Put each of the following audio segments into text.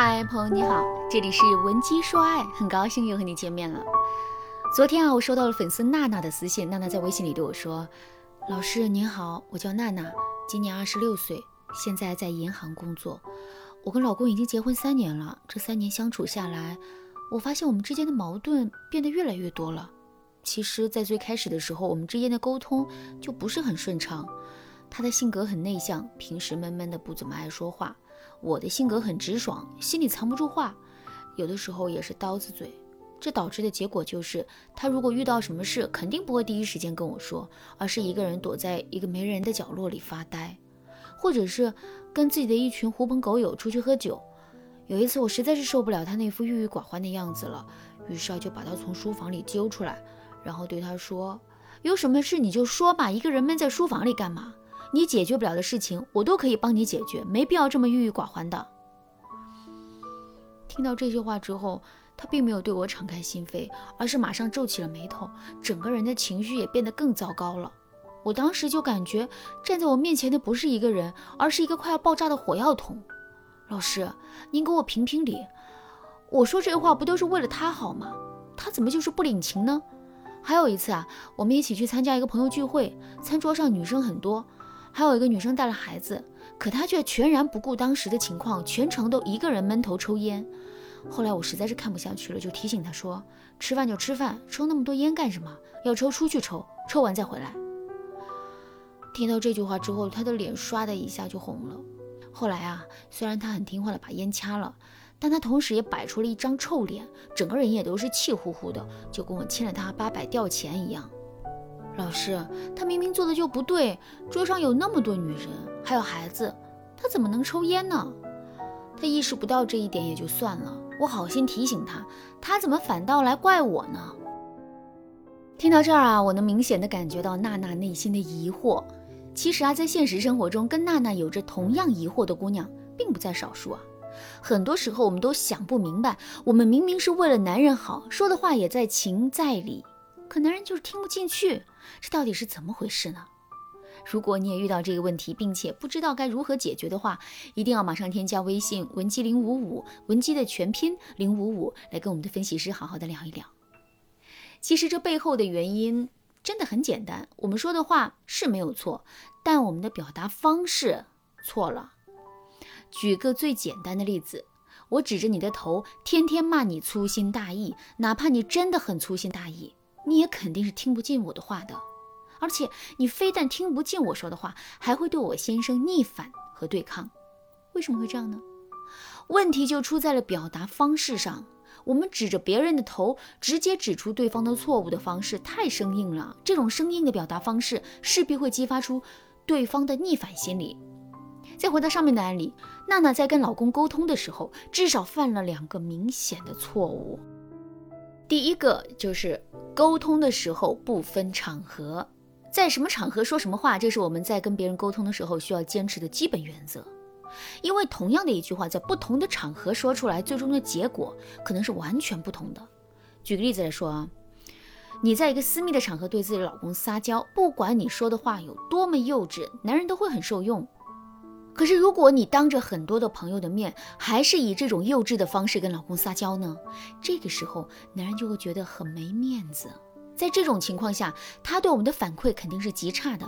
嗨，朋友你好，这里是文姬说爱，很高兴又和你见面了。昨天啊，我收到了粉丝娜娜的私信，娜娜在微信里对我说：“老师您好，我叫娜娜，今年二十六岁，现在在银行工作。我跟老公已经结婚三年了，这三年相处下来，我发现我们之间的矛盾变得越来越多了。其实，在最开始的时候，我们之间的沟通就不是很顺畅。他的性格很内向，平时闷闷的，不怎么爱说话。”我的性格很直爽，心里藏不住话，有的时候也是刀子嘴，这导致的结果就是，他如果遇到什么事，肯定不会第一时间跟我说，而是一个人躲在一个没人的角落里发呆，或者是跟自己的一群狐朋狗友出去喝酒。有一次，我实在是受不了他那副郁郁寡欢的样子了，于是啊，就把他从书房里揪出来，然后对他说：“有什么事你就说吧，一个人闷在书房里干嘛？”你解决不了的事情，我都可以帮你解决，没必要这么郁郁寡欢的。听到这些话之后，他并没有对我敞开心扉，而是马上皱起了眉头，整个人的情绪也变得更糟糕了。我当时就感觉站在我面前的不是一个人，而是一个快要爆炸的火药桶。老师，您给我评评理，我说这话不都是为了他好吗？他怎么就是不领情呢？还有一次啊，我们一起去参加一个朋友聚会，餐桌上女生很多。还有一个女生带了孩子，可她却全然不顾当时的情况，全程都一个人闷头抽烟。后来我实在是看不下去了，就提醒她说：“吃饭就吃饭，抽那么多烟干什么？要抽出去抽，抽完再回来。”听到这句话之后，她的脸唰的一下就红了。后来啊，虽然她很听话的把烟掐了，但她同时也摆出了一张臭脸，整个人也都是气呼呼的，就跟我欠了她八百吊钱一样。老师，他明明做的就不对，桌上有那么多女人，还有孩子，他怎么能抽烟呢？他意识不到这一点也就算了，我好心提醒他，他怎么反倒来怪我呢？听到这儿啊，我能明显的感觉到娜娜内心的疑惑。其实啊，在现实生活中，跟娜娜有着同样疑惑的姑娘并不在少数啊。很多时候，我们都想不明白，我们明明是为了男人好，说的话也在情在理。可男人就是听不进去，这到底是怎么回事呢？如果你也遇到这个问题，并且不知道该如何解决的话，一定要马上添加微信文姬零五五，文姬的全拼零五五，来跟我们的分析师好好的聊一聊。其实这背后的原因真的很简单，我们说的话是没有错，但我们的表达方式错了。举个最简单的例子，我指着你的头，天天骂你粗心大意，哪怕你真的很粗心大意。你也肯定是听不进我的话的，而且你非但听不进我说的话，还会对我先生逆反和对抗。为什么会这样呢？问题就出在了表达方式上。我们指着别人的头，直接指出对方的错误的方式太生硬了。这种生硬的表达方式势必会激发出对方的逆反心理。再回到上面的案例，娜娜在跟老公沟通的时候，至少犯了两个明显的错误。第一个就是沟通的时候不分场合，在什么场合说什么话，这是我们在跟别人沟通的时候需要坚持的基本原则。因为同样的一句话，在不同的场合说出来，最终的结果可能是完全不同的。举个例子来说啊，你在一个私密的场合对自己的老公撒娇，不管你说的话有多么幼稚，男人都会很受用。可是，如果你当着很多的朋友的面，还是以这种幼稚的方式跟老公撒娇呢？这个时候，男人就会觉得很没面子。在这种情况下，他对我们的反馈肯定是极差的。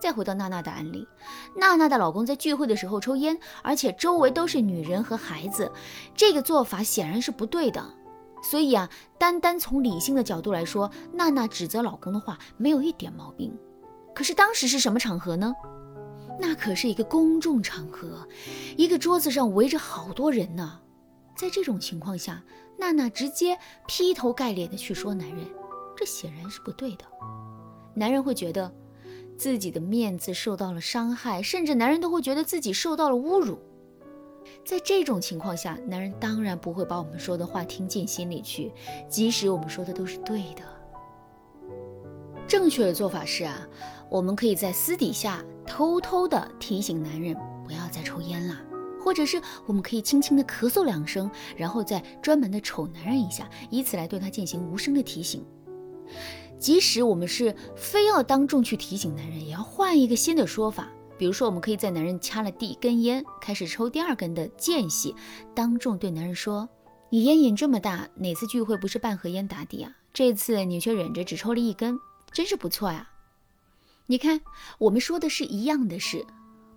再回到娜娜的案例，娜娜的老公在聚会的时候抽烟，而且周围都是女人和孩子，这个做法显然是不对的。所以啊，单单从理性的角度来说，娜娜指责老公的话没有一点毛病。可是当时是什么场合呢？那可是一个公众场合，一个桌子上围着好多人呢。在这种情况下，娜娜直接劈头盖脸的去说男人，这显然是不对的。男人会觉得自己的面子受到了伤害，甚至男人都会觉得自己受到了侮辱。在这种情况下，男人当然不会把我们说的话听进心里去，即使我们说的都是对的。正确的做法是啊。我们可以在私底下偷偷的提醒男人不要再抽烟了，或者是我们可以轻轻的咳嗽两声，然后再专门的瞅男人一下，以此来对他进行无声的提醒。即使我们是非要当众去提醒男人，也要换一个新的说法，比如说，我们可以在男人掐了第一根烟，开始抽第二根的间隙，当众对男人说：“你烟瘾这么大，哪次聚会不是半盒烟打底啊？这次你却忍着只抽了一根，真是不错呀！”你看，我们说的是一样的事，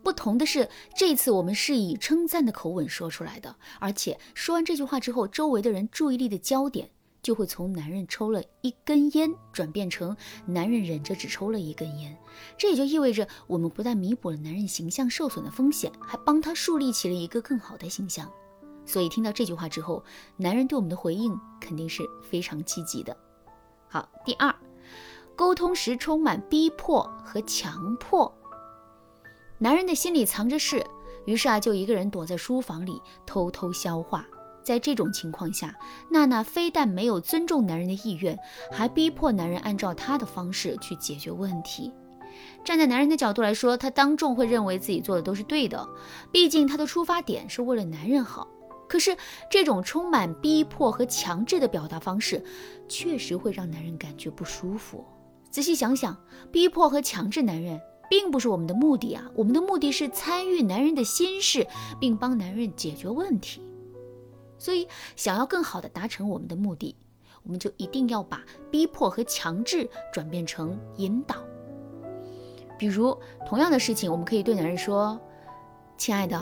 不同的是，这次我们是以称赞的口吻说出来的，而且说完这句话之后，周围的人注意力的焦点。就会从男人抽了一根烟转变成男人忍着只抽了一根烟，这也就意味着我们不但弥补了男人形象受损的风险，还帮他树立起了一个更好的形象。所以听到这句话之后，男人对我们的回应肯定是非常积极的。好，第二，沟通时充满逼迫和强迫，男人的心里藏着事，于是啊，就一个人躲在书房里偷偷消化。在这种情况下，娜娜非但没有尊重男人的意愿，还逼迫男人按照她的方式去解决问题。站在男人的角度来说，他当众会认为自己做的都是对的，毕竟他的出发点是为了男人好。可是这种充满逼迫和强制的表达方式，确实会让男人感觉不舒服。仔细想想，逼迫和强制男人并不是我们的目的啊，我们的目的是参与男人的心事，并帮男人解决问题。所以，想要更好的达成我们的目的，我们就一定要把逼迫和强制转变成引导。比如，同样的事情，我们可以对男人说：“亲爱的，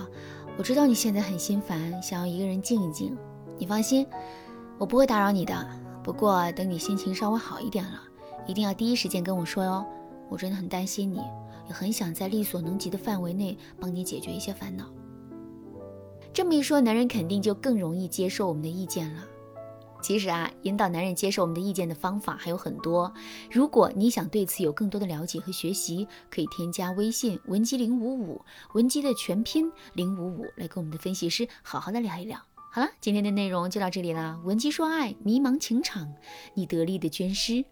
我知道你现在很心烦，想要一个人静一静。你放心，我不会打扰你的。不过，等你心情稍微好一点了，一定要第一时间跟我说哟。我真的很担心你，也很想在力所能及的范围内帮你解决一些烦恼。”这么一说，男人肯定就更容易接受我们的意见了。其实啊，引导男人接受我们的意见的方法还有很多。如果你想对此有更多的了解和学习，可以添加微信文姬零五五，文姬的全拼零五五，来跟我们的分析师好好的聊一聊。好了，今天的内容就到这里了。文姬说爱，迷茫情场，你得力的军师。